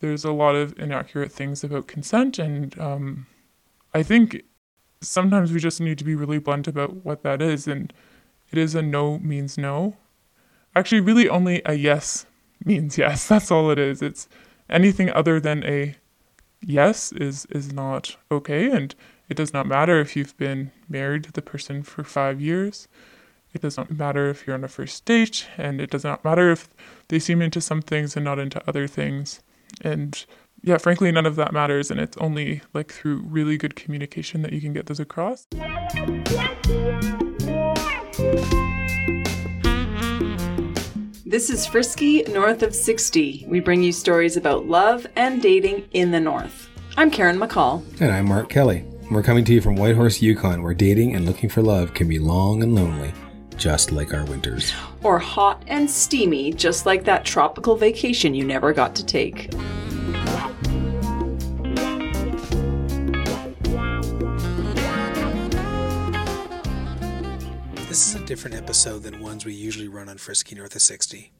there's a lot of inaccurate things about consent, and um, I think sometimes we just need to be really blunt about what that is, and it is a no means no. Actually, really, only a yes means yes. That's all it is. It's anything other than a yes is is not okay, and it does not matter if you've been married to the person for five years. It does not matter if you're on a first date, and it does not matter if they seem into some things and not into other things. And yeah, frankly, none of that matters, and it's only like through really good communication that you can get those across. This is Frisky North of 60. We bring you stories about love and dating in the North. I'm Karen McCall. And I'm Mark Kelly. We're coming to you from Whitehorse, Yukon, where dating and looking for love can be long and lonely, just like our winters. Or hot and steamy, just like that tropical vacation you never got to take. This is a different episode than ones we usually run on Frisky North of 60.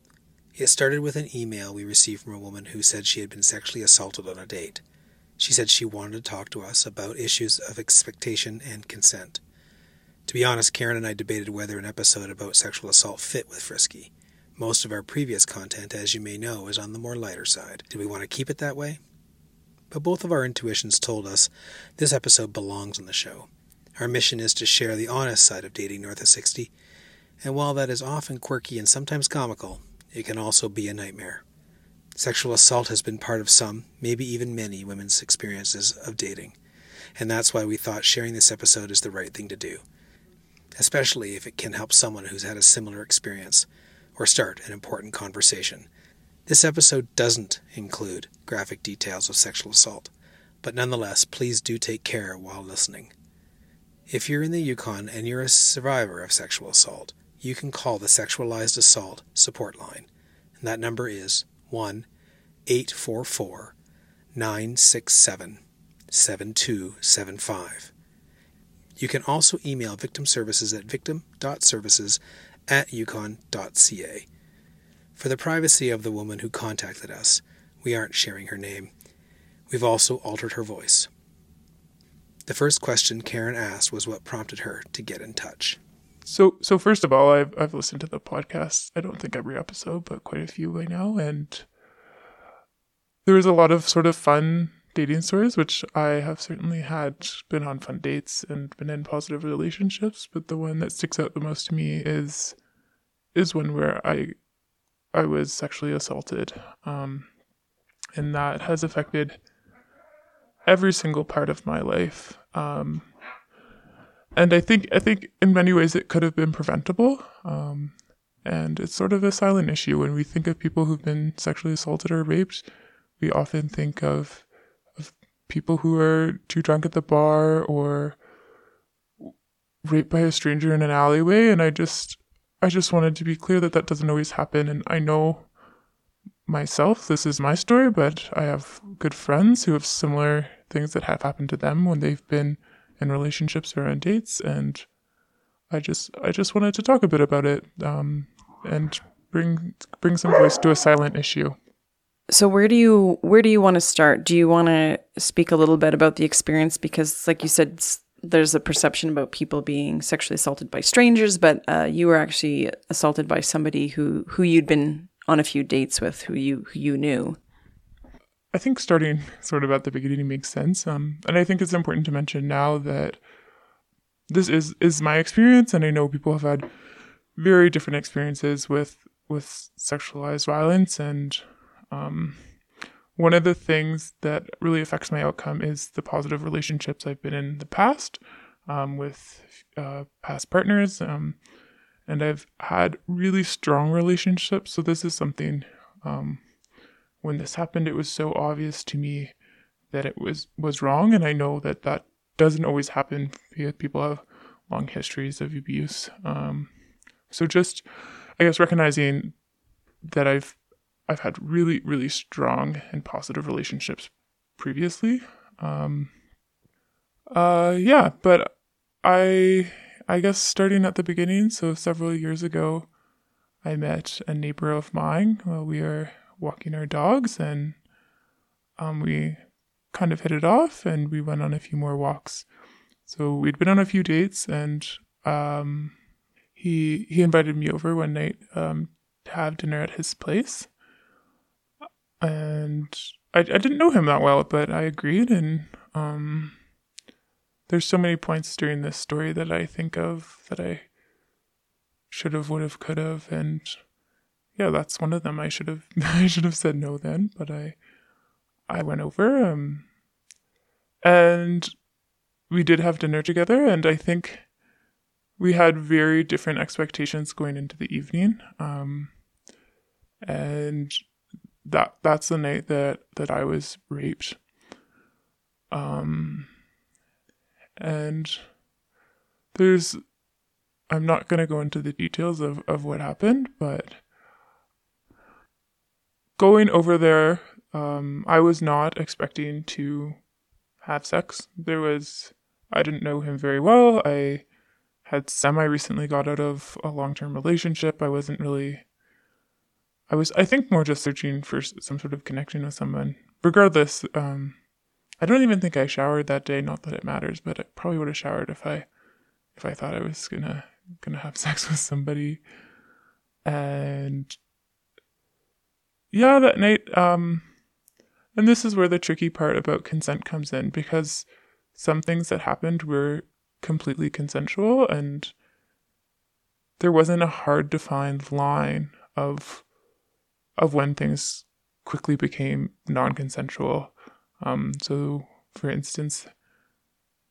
It started with an email we received from a woman who said she had been sexually assaulted on a date. She said she wanted to talk to us about issues of expectation and consent. To be honest, Karen and I debated whether an episode about sexual assault fit with Frisky. Most of our previous content, as you may know, is on the more lighter side. Do we want to keep it that way? But both of our intuitions told us this episode belongs on the show. Our mission is to share the honest side of dating north of 60, and while that is often quirky and sometimes comical, it can also be a nightmare. Sexual assault has been part of some, maybe even many, women's experiences of dating, and that's why we thought sharing this episode is the right thing to do, especially if it can help someone who's had a similar experience or start an important conversation. This episode doesn't include graphic details of sexual assault, but nonetheless, please do take care while listening. If you're in the Yukon and you're a survivor of sexual assault, you can call the Sexualized Assault Support Line, and that number is 1 844 967 7275. You can also email victim services at victim.services at yukon.ca. For the privacy of the woman who contacted us, we aren't sharing her name. We've also altered her voice. The first question Karen asked was what prompted her to get in touch. So, so first of all, I've I've listened to the podcast. I don't think every episode, but quite a few by now, and there was a lot of sort of fun dating stories, which I have certainly had. Been on fun dates and been in positive relationships, but the one that sticks out the most to me is is one where I I was sexually assaulted, um, and that has affected every single part of my life. Um, and I think I think in many ways it could have been preventable. Um, and it's sort of a silent issue when we think of people who've been sexually assaulted or raped. We often think of of people who are too drunk at the bar or raped by a stranger in an alleyway. And I just I just wanted to be clear that that doesn't always happen. And I know myself this is my story, but I have good friends who have similar things that have happened to them when they've been in relationships or on dates and I just I just wanted to talk a bit about it um, and bring bring some voice to a silent issue. So where do you where do you want to start? Do you want to speak a little bit about the experience because like you said there's a perception about people being sexually assaulted by strangers, but uh, you were actually assaulted by somebody who who you'd been on a few dates with, who you who you knew. I think starting sort of at the beginning makes sense. Um, and I think it's important to mention now that this is is my experience, and I know people have had very different experiences with with sexualized violence. And um, one of the things that really affects my outcome is the positive relationships I've been in the past um, with uh, past partners. Um, and I've had really strong relationships. So this is something um, when this happened, it was so obvious to me that it was was wrong, and I know that that doesn't always happen because people have long histories of abuse. Um, so just, I guess, recognizing that I've I've had really really strong and positive relationships previously. Um, uh, yeah, but I I guess starting at the beginning, so several years ago, I met a neighbor of mine while we were walking our dogs and um, we kind of hit it off and we went on a few more walks. So we'd been on a few dates and um, he he invited me over one night um, to have dinner at his place. And I, I didn't know him that well, but I agreed. And um, there's so many points during this story that I think of that I should have, would have, could have, and yeah, that's one of them. I should have I should have said no then, but I I went over um and we did have dinner together and I think we had very different expectations going into the evening. Um and that that's the night that that I was raped. Um and there's I'm not going to go into the details of, of what happened, but going over there, um, I was not expecting to have sex. There was, I didn't know him very well. I had semi recently got out of a long term relationship. I wasn't really, I was, I think, more just searching for some sort of connection with someone. Regardless, um, I don't even think I showered that day. Not that it matters, but I probably would have showered if I, if I thought I was gonna gonna have sex with somebody. And yeah, that night, um, and this is where the tricky part about consent comes in because some things that happened were completely consensual and there wasn't a hard defined line of of when things quickly became non-consensual um, so for instance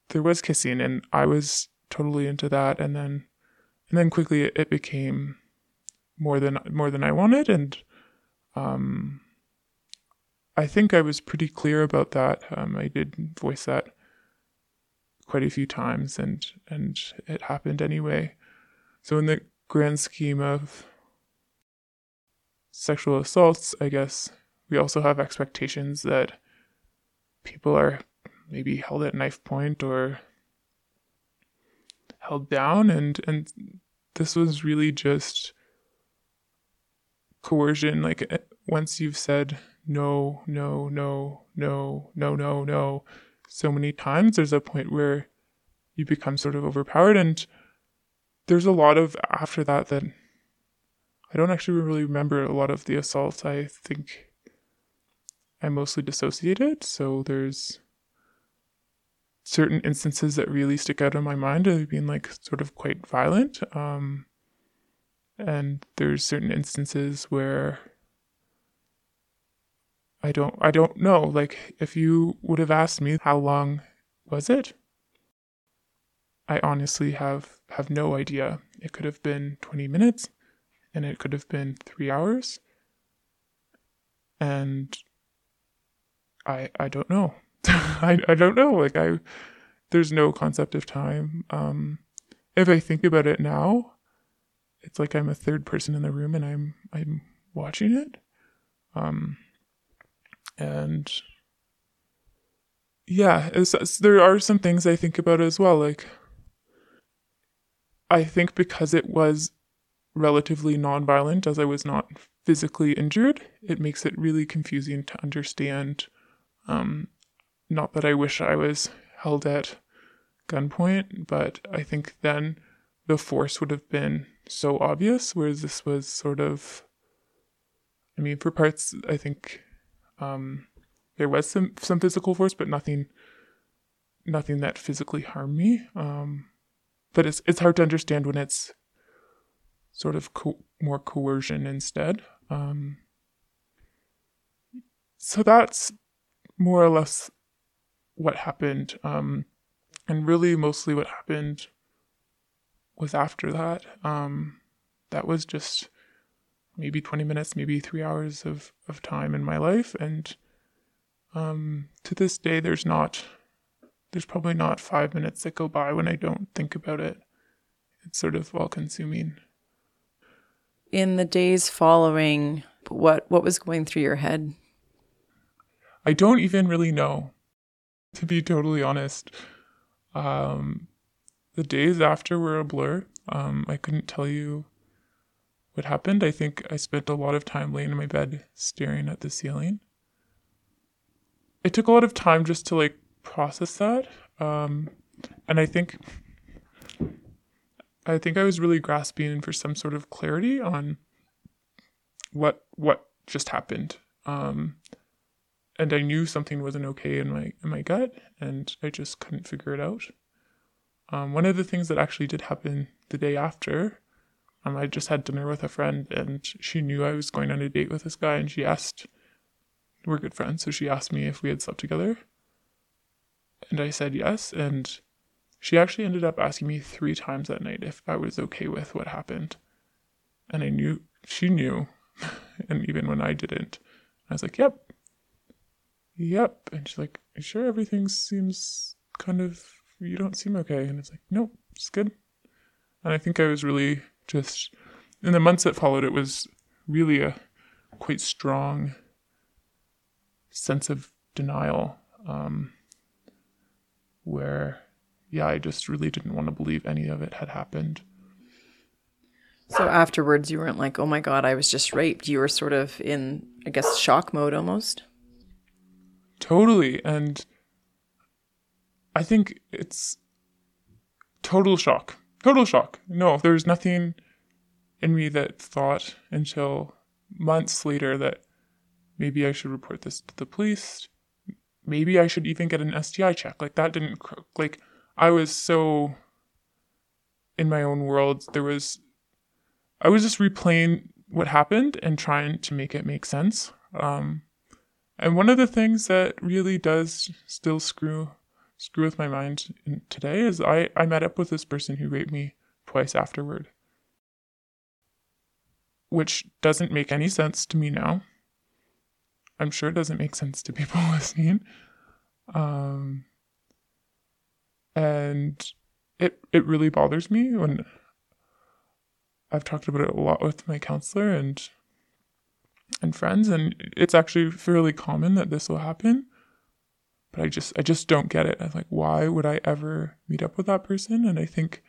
there was kissing and i was totally into that and then and then quickly it, it became more than more than i wanted and um, I think I was pretty clear about that. Um, I did voice that quite a few times, and and it happened anyway. So in the grand scheme of sexual assaults, I guess. We also have expectations that people are maybe held at knife point or held down, and and this was really just coercion like eh, once you've said no no no no no no no so many times there's a point where you become sort of overpowered and there's a lot of after that that i don't actually really remember a lot of the assaults. I think i mostly dissociated so there's certain instances that really stick out in my mind of being like sort of quite violent um and there's certain instances where I don't I don't know like if you would have asked me how long was it I honestly have have no idea. It could have been 20 minutes and it could have been 3 hours. And I I don't know. I I don't know. Like I there's no concept of time. Um if I think about it now it's like I'm a third person in the room and I'm I'm watching it. Um and yeah, it's, it's, there are some things I think about as well. Like I think because it was relatively non-violent as I was not physically injured, it makes it really confusing to understand um not that I wish I was held at gunpoint, but I think then the force would have been so obvious, whereas this was sort of. I mean, for parts, I think um, there was some some physical force, but nothing, nothing that physically harmed me. Um, but it's it's hard to understand when it's sort of co- more coercion instead. Um, so that's more or less what happened, um, and really mostly what happened was after that. Um, that was just maybe 20 minutes, maybe three hours of, of time in my life. And um, to this day, there's not, there's probably not five minutes that go by when I don't think about it. It's sort of all consuming. In the days following, what what was going through your head? I don't even really know, to be totally honest. Um, the days after were a blur. Um, I couldn't tell you what happened. I think I spent a lot of time laying in my bed staring at the ceiling. it took a lot of time just to like process that. Um, and I think I think I was really grasping for some sort of clarity on what what just happened. Um, and I knew something wasn't okay in my in my gut, and I just couldn't figure it out. Um, one of the things that actually did happen the day after, um, I just had dinner with a friend, and she knew I was going on a date with this guy, and she asked, "We're good friends," so she asked me if we had slept together, and I said yes, and she actually ended up asking me three times that night if I was okay with what happened, and I knew she knew, and even when I didn't, I was like, "Yep." Yep. And she's like, sure everything seems kind of you don't seem okay. And it's like, nope, it's good. And I think I was really just, in the months that followed, it was really a quite strong sense of denial um, where, yeah, I just really didn't want to believe any of it had happened. So afterwards, you weren't like, oh my God, I was just raped. You were sort of in, I guess, shock mode almost. Totally. And I think it's total shock. Total shock. No, there's nothing in me that thought until months later that maybe I should report this to the police. Maybe I should even get an STI check. Like that didn't like I was so in my own world. There was I was just replaying what happened and trying to make it make sense. Um, and one of the things that really does still screw screw with my mind today is I, I met up with this person who raped me twice afterward. Which doesn't make any sense to me now. I'm sure it doesn't make sense to people listening. Um, and it it really bothers me when I've talked about it a lot with my counselor and and friends and it's actually fairly common that this will happen but I just I just don't get it. I'm like, why would I ever meet up with that person? And I think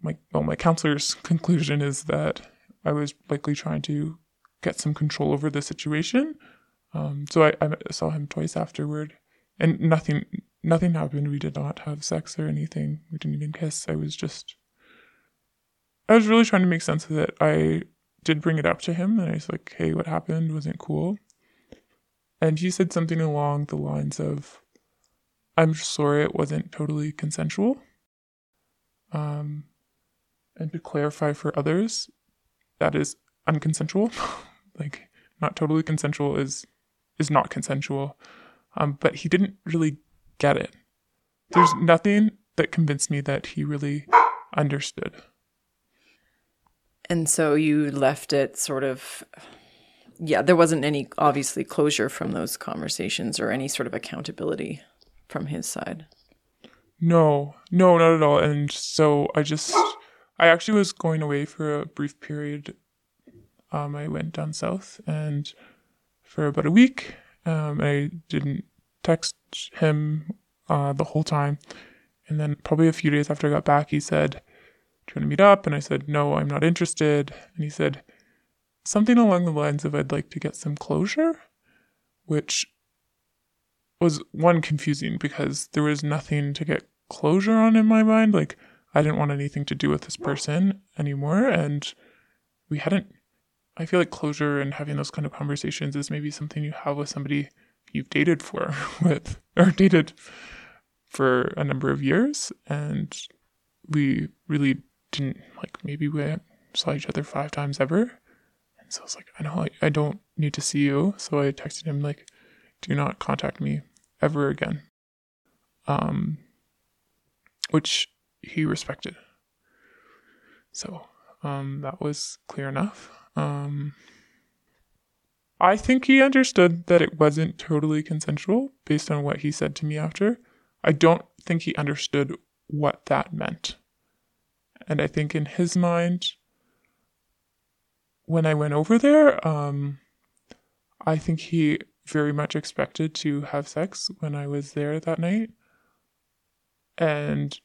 my well, my counselor's conclusion is that I was likely trying to get some control over the situation. Um, so I, I saw him twice afterward, and nothing nothing happened. We did not have sex or anything. We didn't even kiss. I was just I was really trying to make sense of it. I did bring it up to him, and I was like, "Hey, what happened? Wasn't cool." And he said something along the lines of, I'm sorry it wasn't totally consensual. Um, and to clarify for others, that is unconsensual. like, not totally consensual is is not consensual. Um, but he didn't really get it. There's nothing that convinced me that he really understood. And so you left it sort of yeah, there wasn't any obviously closure from those conversations or any sort of accountability from his side. No, no, not at all. And so I just, I actually was going away for a brief period. Um, I went down south and for about a week, um, I didn't text him uh, the whole time. And then probably a few days after I got back, he said, Do you want to meet up? And I said, No, I'm not interested. And he said, something along the lines of I'd like to get some closure, which was one confusing because there was nothing to get closure on in my mind. Like I didn't want anything to do with this person anymore. And we hadn't, I feel like closure and having those kind of conversations is maybe something you have with somebody you've dated for with or dated for a number of years. And we really didn't like maybe we saw each other five times ever. And so I was like, I know I, I don't need to see you. So I texted him like, do not contact me ever again. Um, which he respected. So, um, that was clear enough. Um, I think he understood that it wasn't totally consensual based on what he said to me after. I don't think he understood what that meant. And I think in his mind, when I went over there, um, I think he very much expected to have sex when I was there that night. And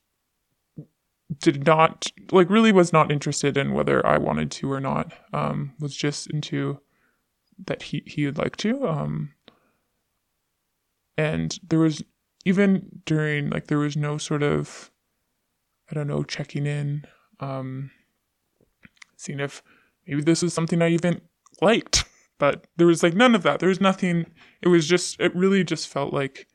did not, like, really was not interested in whether I wanted to or not. Um, was just into that he, he would like to. Um, And there was even during like there was no sort of I don't know, checking in, um seeing if maybe this is something I even liked. But there was like none of that. There was nothing it was just it really just felt like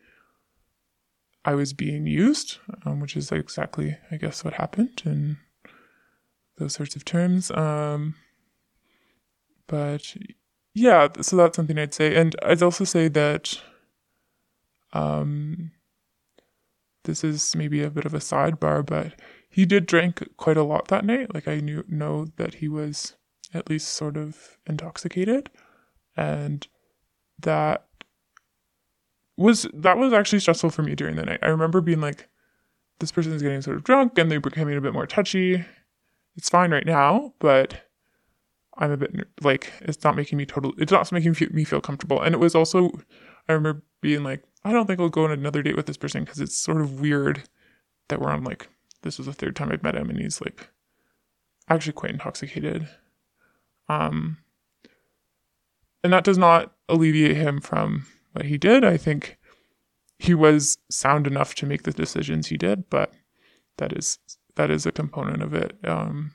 I was being used, um, which is exactly, I guess, what happened in those sorts of terms. Um, but yeah, so that's something I'd say, and I'd also say that um, this is maybe a bit of a sidebar, but he did drink quite a lot that night. Like I knew know that he was at least sort of intoxicated, and that was that was actually stressful for me during the night. I remember being like, this person is getting sort of drunk and they're becoming a bit more touchy. It's fine right now, but I'm a bit like it's not making me total. It's not making me feel comfortable. And it was also, I remember being like, I don't think I'll go on another date with this person because it's sort of weird that we're on like this was the third time I've met him and he's like actually quite intoxicated. Um, and that does not alleviate him from what he did. I think he was sound enough to make the decisions he did, but that is that is a component of it. Um,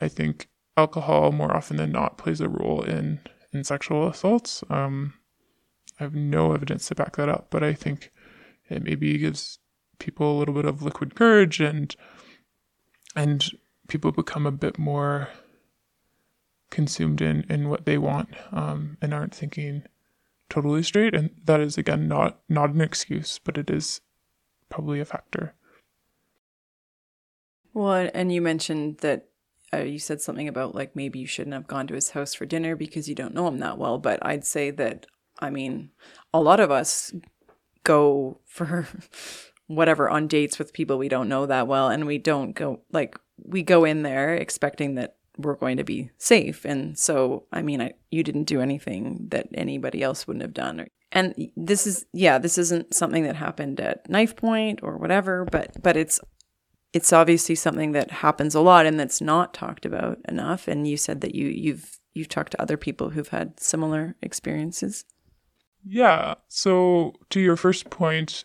I think alcohol more often than not plays a role in in sexual assaults. Um, I have no evidence to back that up, but I think it maybe gives people a little bit of liquid courage and and people become a bit more consumed in in what they want um, and aren't thinking totally straight and that is again not not an excuse but it is probably a factor well and you mentioned that uh, you said something about like maybe you shouldn't have gone to his house for dinner because you don't know him that well but i'd say that i mean a lot of us go for whatever on dates with people we don't know that well and we don't go like we go in there expecting that we're going to be safe. And so, I mean, I, you didn't do anything that anybody else wouldn't have done. And this is, yeah, this isn't something that happened at knife point or whatever, but, but it's, it's obviously something that happens a lot and that's not talked about enough. And you said that you, you've, you've talked to other people who've had similar experiences. Yeah. So to your first point,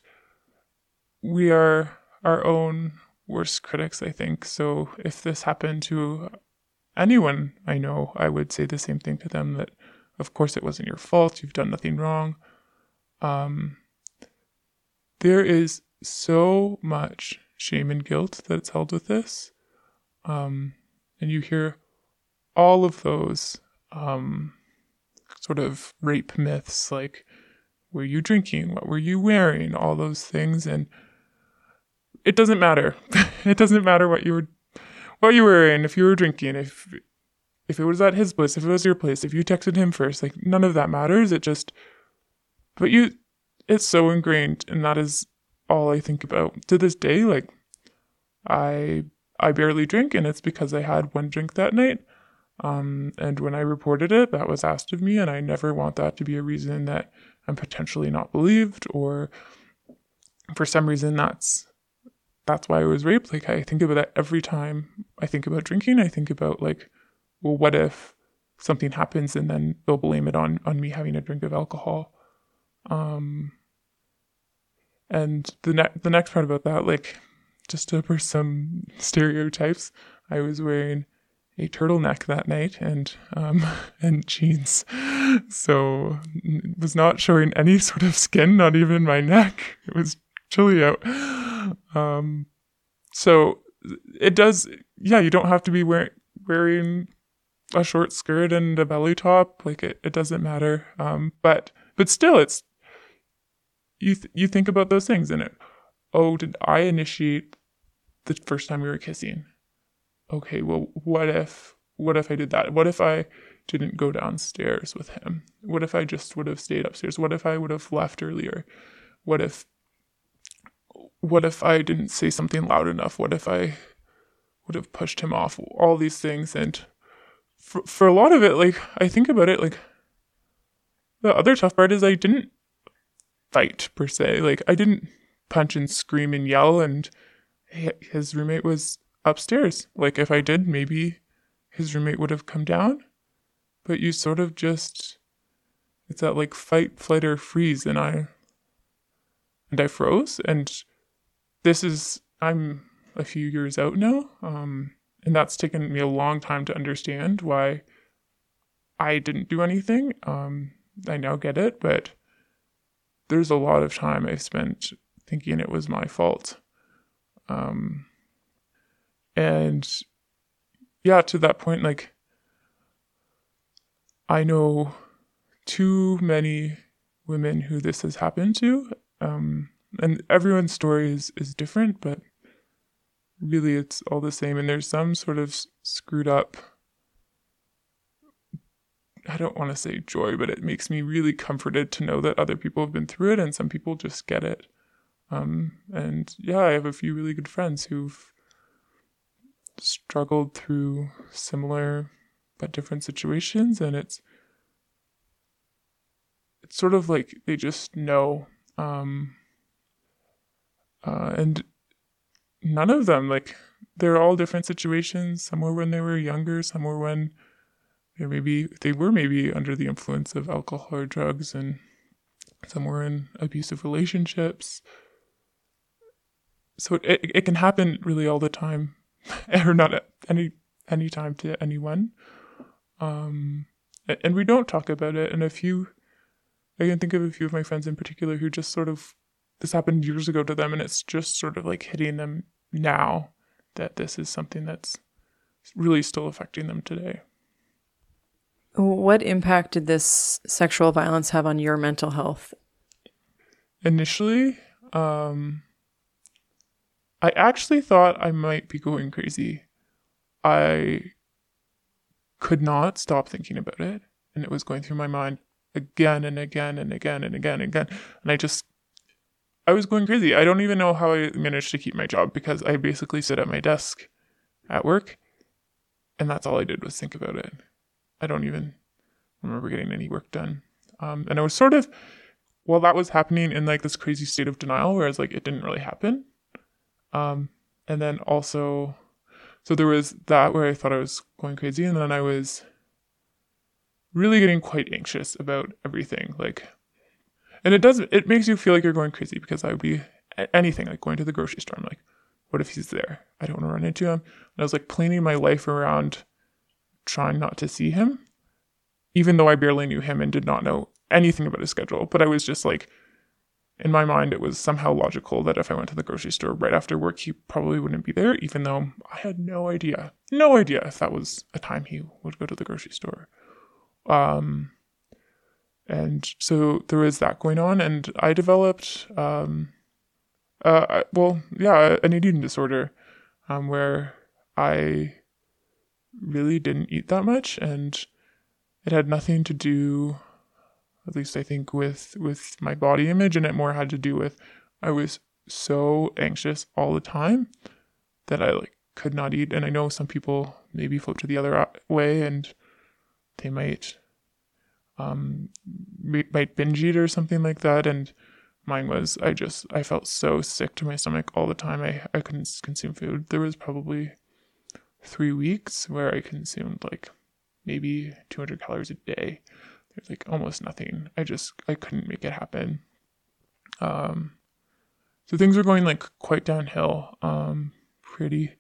we are our own worst critics, I think. So if this happened to anyone I know, I would say the same thing to them that, of course, it wasn't your fault. You've done nothing wrong. Um, there is so much shame and guilt that's held with this. Um, and you hear all of those um, sort of rape myths like, were you drinking? What were you wearing? All those things. And it doesn't matter. it doesn't matter what you were what you were in, if you were drinking, if if it was at his place, if it was your place, if you texted him first, like none of that matters. It just but you it's so ingrained and that is all I think about. To this day, like I I barely drink and it's because I had one drink that night. Um, and when I reported it, that was asked of me, and I never want that to be a reason that I'm potentially not believed, or for some reason that's that's why I was raped. Like I think about that every time I think about drinking. I think about like, well, what if something happens and then they'll blame it on on me having a drink of alcohol. Um, and the ne- the next part about that, like, just to for some stereotypes, I was wearing a turtleneck that night and um and jeans, so it was not showing any sort of skin, not even my neck. It was chilly out. Um, so it does, yeah, you don't have to be wearing, wearing a short skirt and a belly top. Like it, it doesn't matter. Um, but, but still it's, you, th- you think about those things and it, oh, did I initiate the first time we were kissing? Okay, well, what if, what if I did that? What if I didn't go downstairs with him? What if I just would have stayed upstairs? What if I would have left earlier? What if what if I didn't say something loud enough? What if I would have pushed him off? All these things. And for, for a lot of it, like, I think about it, like, the other tough part is I didn't fight per se. Like, I didn't punch and scream and yell, and his roommate was upstairs. Like, if I did, maybe his roommate would have come down. But you sort of just, it's that like fight, flight, or freeze. And I and I froze. And this is, I'm a few years out now. Um, and that's taken me a long time to understand why I didn't do anything. Um, I now get it, but there's a lot of time I've spent thinking it was my fault. Um, and yeah, to that point, like, I know too many women who this has happened to. Um, and everyone's story is, is different, but really it's all the same. And there's some sort of screwed up, I don't want to say joy, but it makes me really comforted to know that other people have been through it and some people just get it. Um, and yeah, I have a few really good friends who've struggled through similar but different situations and it's it's sort of like they just know um uh and none of them like they're all different situations some were when they were younger some were when they maybe they were maybe under the influence of alcohol or drugs and some were in abusive relationships so it, it can happen really all the time or not at any any time to anyone. Um, and we don't talk about it. And a few, I can think of a few of my friends in particular who just sort of this happened years ago to them, and it's just sort of like hitting them now that this is something that's really still affecting them today. What impact did this sexual violence have on your mental health? Initially, um, I actually thought I might be going crazy. I could not stop thinking about it, and it was going through my mind again and again and again and again and again. And I just, I was going crazy. I don't even know how I managed to keep my job because I basically sit at my desk at work, and that's all I did was think about it. I don't even remember getting any work done. Um, and I was sort of, while that was happening in like this crazy state of denial, where it's like it didn't really happen. Um, and then also, so there was that where I thought I was going crazy, and then I was really getting quite anxious about everything. Like, and it does, it makes you feel like you're going crazy because I would be anything like going to the grocery store. I'm like, what if he's there? I don't want to run into him. And I was like planning my life around trying not to see him, even though I barely knew him and did not know anything about his schedule. But I was just like in my mind, it was somehow logical that if I went to the grocery store right after work, he probably wouldn't be there, even though I had no idea, no idea if that was a time he would go to the grocery store. Um, and so there was that going on, and I developed, um, uh, well, yeah, an eating disorder, um, where I really didn't eat that much, and it had nothing to do at least I think with with my body image and it more had to do with I was so anxious all the time that I like could not eat. And I know some people maybe flip to the other way and they might um might binge eat or something like that. And mine was I just I felt so sick to my stomach all the time. I I couldn't consume food. There was probably 3 weeks where I consumed like maybe 200 calories a day there's like almost nothing. I just I couldn't make it happen. Um, so things were going like quite downhill um, pretty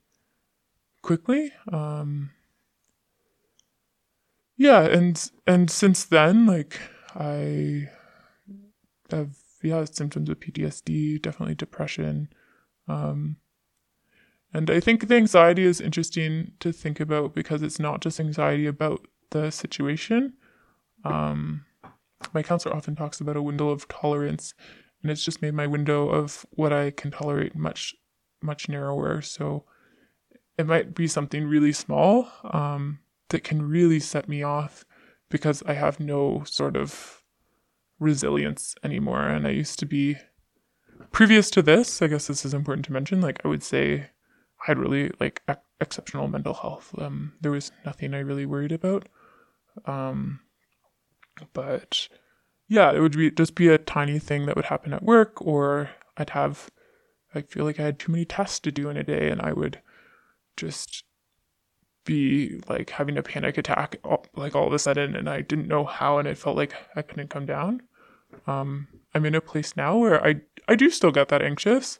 quickly. Um, yeah, and and since then, like I have yeah symptoms of PTSD, definitely depression. Um, and I think the anxiety is interesting to think about because it's not just anxiety about the situation, um, my counselor often talks about a window of tolerance, and it's just made my window of what I can tolerate much, much narrower. So it might be something really small um, that can really set me off because I have no sort of resilience anymore. And I used to be, previous to this, I guess this is important to mention, like I would say I had really like exceptional mental health. Um, there was nothing I really worried about. Um, but yeah, it would be just be a tiny thing that would happen at work, or I'd have, I feel like I had too many tests to do in a day, and I would just be like having a panic attack all, like all of a sudden, and I didn't know how, and it felt like I couldn't come down. Um, I'm in a place now where I I do still get that anxious,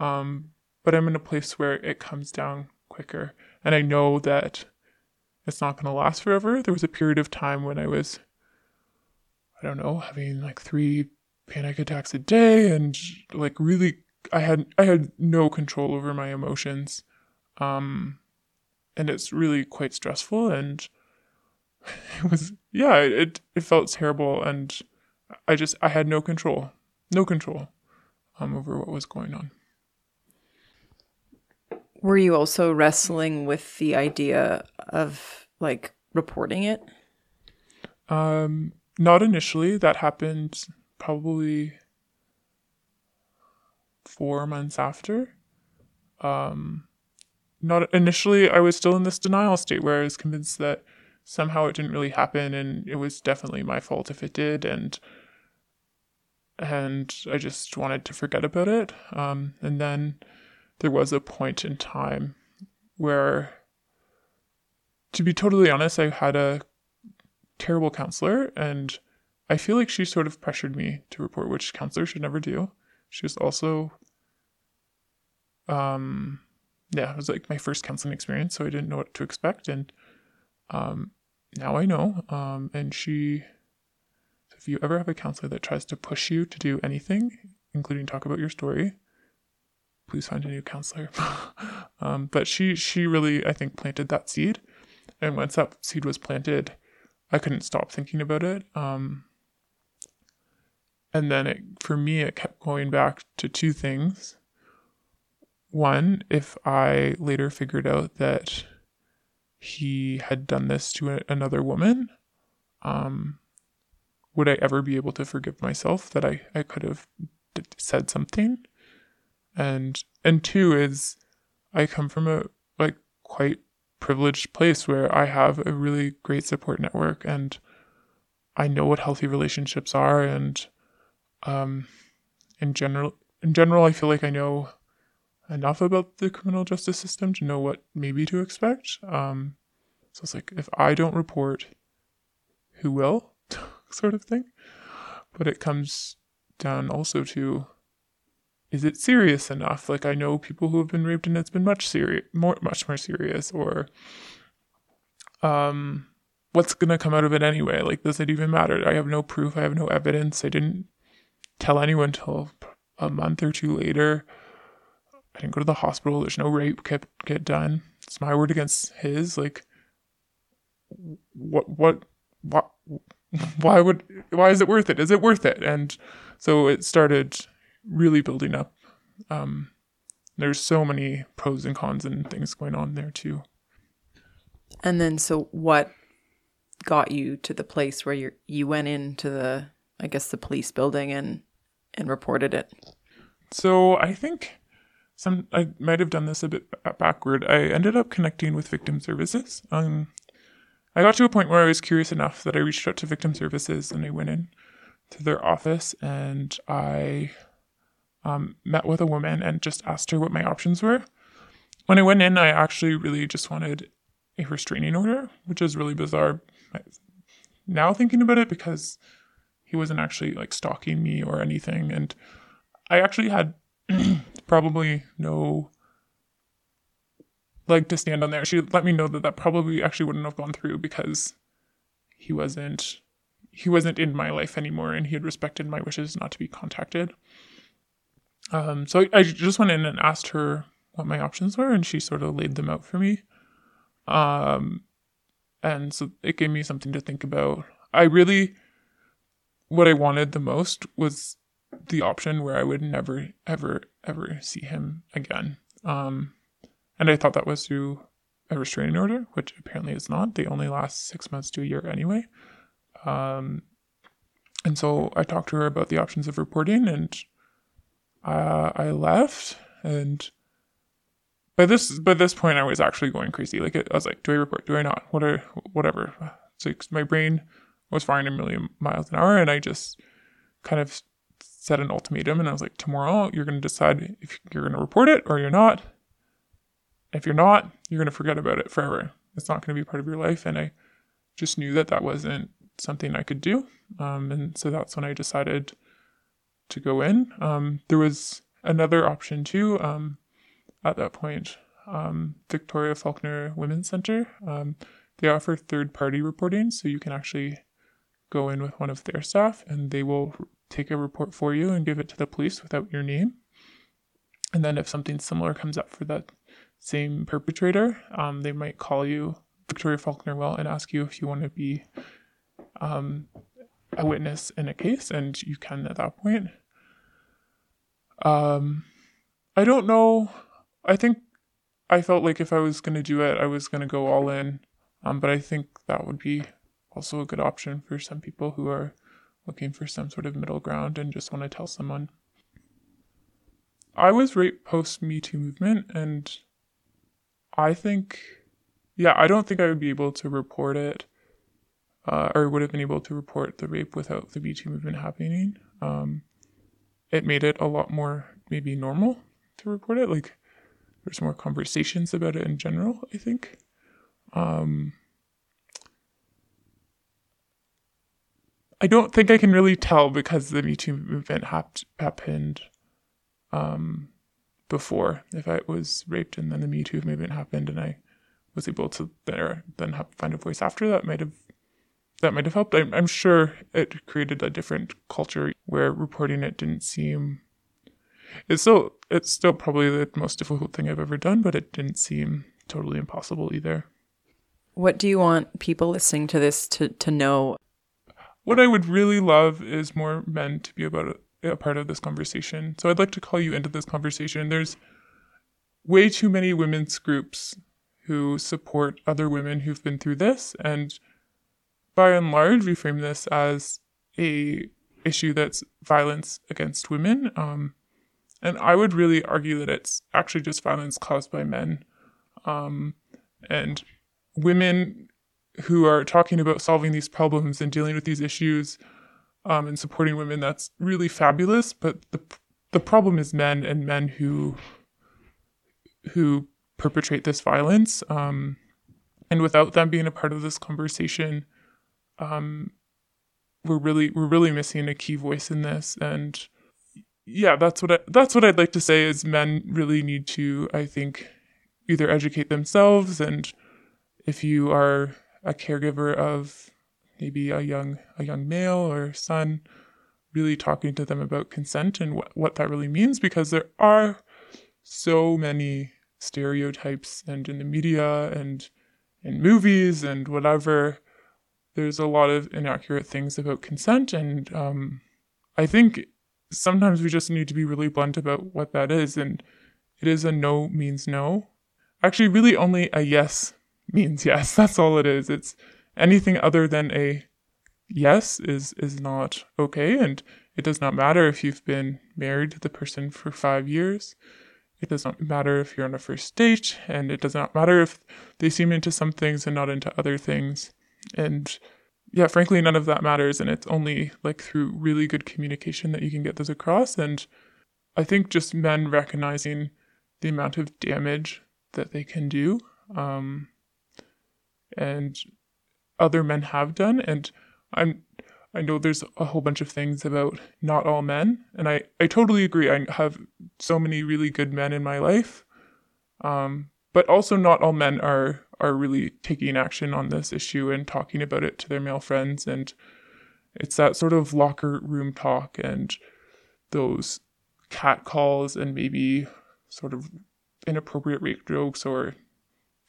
um, but I'm in a place where it comes down quicker, and I know that it's not going to last forever. There was a period of time when I was, I don't know, having like three panic attacks a day, and like really, I had I had no control over my emotions, um, and it's really quite stressful, and it was yeah, it it felt terrible, and I just I had no control, no control, um, over what was going on. Were you also wrestling with the idea of like reporting it? Um, not initially. That happened probably four months after. Um, not initially. I was still in this denial state where I was convinced that somehow it didn't really happen, and it was definitely my fault if it did, and and I just wanted to forget about it. Um, and then there was a point in time where, to be totally honest, I had a terrible counselor, and I feel like she sort of pressured me to report, which counselors should never do. She was also, um, yeah, it was like my first counseling experience, so I didn't know what to expect, and um, now I know. Um, and she, if you ever have a counselor that tries to push you to do anything, including talk about your story, please find a new counselor. um, but she she really I think planted that seed, and once that seed was planted, I couldn't stop thinking about it. Um, and then it for me it kept going back to two things. One, if I later figured out that he had done this to a, another woman, um, would I ever be able to forgive myself that I, I could have d- said something? And and two is I come from a like quite privileged place where I have a really great support network and I know what healthy relationships are and um in general in general I feel like I know enough about the criminal justice system to know what maybe to expect. Um so it's like if I don't report who will sort of thing. But it comes down also to is it serious enough? Like I know people who have been raped and it's been much serious, more much more serious. Or, um, what's gonna come out of it anyway? Like does it even matter? I have no proof. I have no evidence. I didn't tell anyone till a month or two later. I didn't go to the hospital. There's no rape kit get done. It's my word against his. Like, what what what? Why would why is it worth it? Is it worth it? And so it started really building up. Um, there's so many pros and cons and things going on there too. And then, so what got you to the place where you you went into the, I guess, the police building and and reported it? So I think some I might have done this a bit backward. I ended up connecting with victim services. Um, I got to a point where I was curious enough that I reached out to victim services and I went in to their office and I um, met with a woman and just asked her what my options were. When I went in, I actually really just wanted a restraining order, which is really bizarre now thinking about it because he wasn't actually like stalking me or anything. And I actually had probably no leg to stand on there. She let me know that that probably actually wouldn't have gone through because he wasn't he wasn't in my life anymore and he had respected my wishes not to be contacted. Um, so I, I just went in and asked her what my options were, and she sort of laid them out for me. Um, and so it gave me something to think about. I really, what I wanted the most was the option where I would never, ever, ever see him again. Um, and I thought that was through a restraining order, which apparently is not. They only last six months to a year anyway. Um, and so I talked to her about the options of reporting, and uh, I left, and by this by this point, I was actually going crazy. Like I was like, do I report? Do I not? What are whatever? So my brain was firing a million miles an hour, and I just kind of set an ultimatum, and I was like, tomorrow you're going to decide if you're going to report it or you're not. If you're not, you're going to forget about it forever. It's not going to be part of your life, and I just knew that that wasn't something I could do. Um, and so that's when I decided to go in. Um, there was another option too. Um, at that point, um, Victoria Faulkner Women's Center. Um, they offer third party reporting, so you can actually go in with one of their staff and they will take a report for you and give it to the police without your name. And then if something similar comes up for that same perpetrator, um, they might call you, Victoria Faulkner will, and ask you if you want to be um, a witness in a case, and you can at that point. Um, I don't know. I think I felt like if I was going to do it, I was going to go all in. Um, but I think that would be also a good option for some people who are looking for some sort of middle ground and just want to tell someone. I was raped post Me Too movement, and I think, yeah, I don't think I would be able to report it, uh, or would have been able to report the rape without the Me Too movement happening. Um, it made it a lot more maybe normal to report it. Like, there's more conversations about it in general, I think. Um, I don't think I can really tell because the Me Too movement hap- happened um, before. If I was raped and then the Me Too movement happened and I was able to there then have, find a voice after that might have that might have helped. I'm, I'm sure it created a different culture where reporting it didn't seem. It's still it's still probably the most difficult thing I've ever done, but it didn't seem totally impossible either. What do you want people listening to this to, to know what I would really love is more men to be about a, a part of this conversation. So I'd like to call you into this conversation. There's way too many women's groups who support other women who've been through this, and by and large, we frame this as a issue that's violence against women. Um, and I would really argue that it's actually just violence caused by men. Um, and women who are talking about solving these problems and dealing with these issues um, and supporting women. That's really fabulous. But the the problem is men and men who who perpetrate this violence. Um, and without them being a part of this conversation, um, we're really we're really missing a key voice in this. And yeah, that's what I, that's what I'd like to say is men really need to I think either educate themselves and if you are a caregiver of maybe a young a young male or son really talking to them about consent and what, what that really means because there are so many stereotypes and in the media and in movies and whatever there's a lot of inaccurate things about consent and um, i think sometimes we just need to be really blunt about what that is and it is a no means no actually really only a yes means yes. That's all it is. It's anything other than a yes is is not okay and it does not matter if you've been married to the person for 5 years. It does not matter if you're on a first date and it does not matter if they seem into some things and not into other things. And yeah, frankly none of that matters and it's only like through really good communication that you can get this across and I think just men recognizing the amount of damage that they can do um, and other men have done. And I'm I know there's a whole bunch of things about not all men, and I, I totally agree. I have so many really good men in my life, um, but also not all men are are really taking action on this issue and talking about it to their male friends. And it's that sort of locker room talk and those cat calls and maybe sort of inappropriate rape jokes or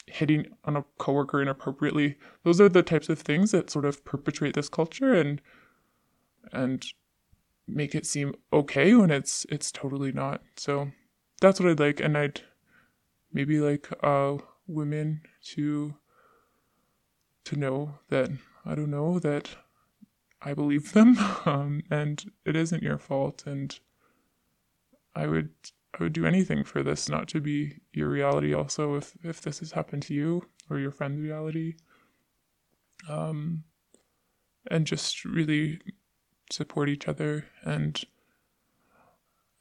hitting on a coworker inappropriately. Those are the types of things that sort of perpetuate this culture and and make it seem okay when it's it's totally not. So that's what I'd like, and I'd maybe like uh women to to know that I don't know that I believe them, um, and it isn't your fault, and I would I would do anything for this not to be your reality also if if this has happened to you or your friend's reality. Um and just really support each other and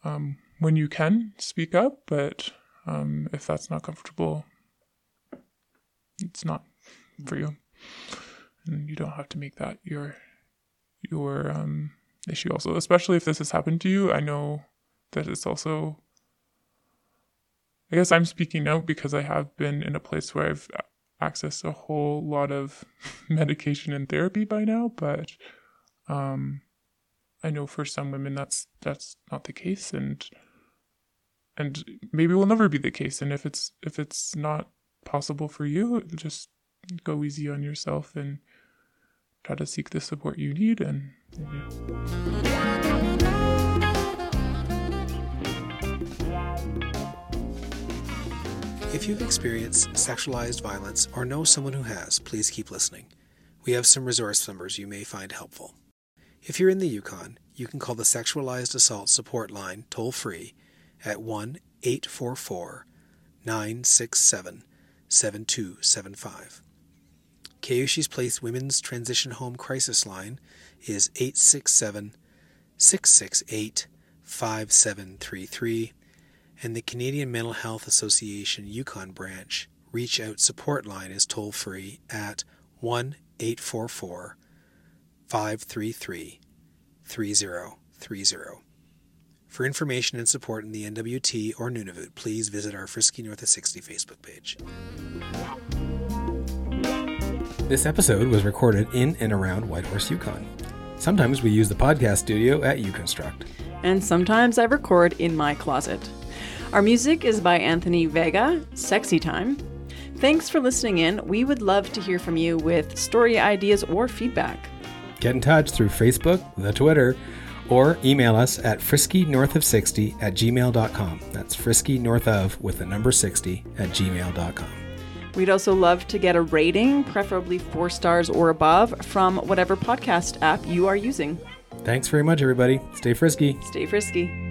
um when you can speak up, but um if that's not comfortable it's not for you. And you don't have to make that your your um issue also, especially if this has happened to you. I know that it's also I guess I'm speaking out because I have been in a place where I've accessed a whole lot of medication and therapy by now, but um I know for some women that's that's not the case and and maybe will never be the case and if it's if it's not possible for you just go easy on yourself and try to seek the support you need and If you've experienced sexualized violence or know someone who has, please keep listening. We have some resource numbers you may find helpful. If you're in the Yukon, you can call the Sexualized Assault Support Line toll free at 1 844 967 7275. Kaushee's Place Women's Transition Home Crisis Line is 867 668 5733, and the Canadian Mental Health Association Yukon branch Reach Out Support Line is toll free at 1 844 533 3030. For information and support in the NWT or Nunavut, please visit our Frisky North of 60 Facebook page. This episode was recorded in and around Whitehorse, Yukon. Sometimes we use the podcast studio at Yukonstruct. And sometimes I record in my closet. Our music is by Anthony Vega, Sexy Time. Thanks for listening in. We would love to hear from you with story ideas or feedback. Get in touch through Facebook, the Twitter, or email us at friskynorthof60 at gmail.com. That's frisky north of with the number 60 at gmail.com. We'd also love to get a rating, preferably four stars or above, from whatever podcast app you are using. Thanks very much, everybody. Stay frisky. Stay frisky.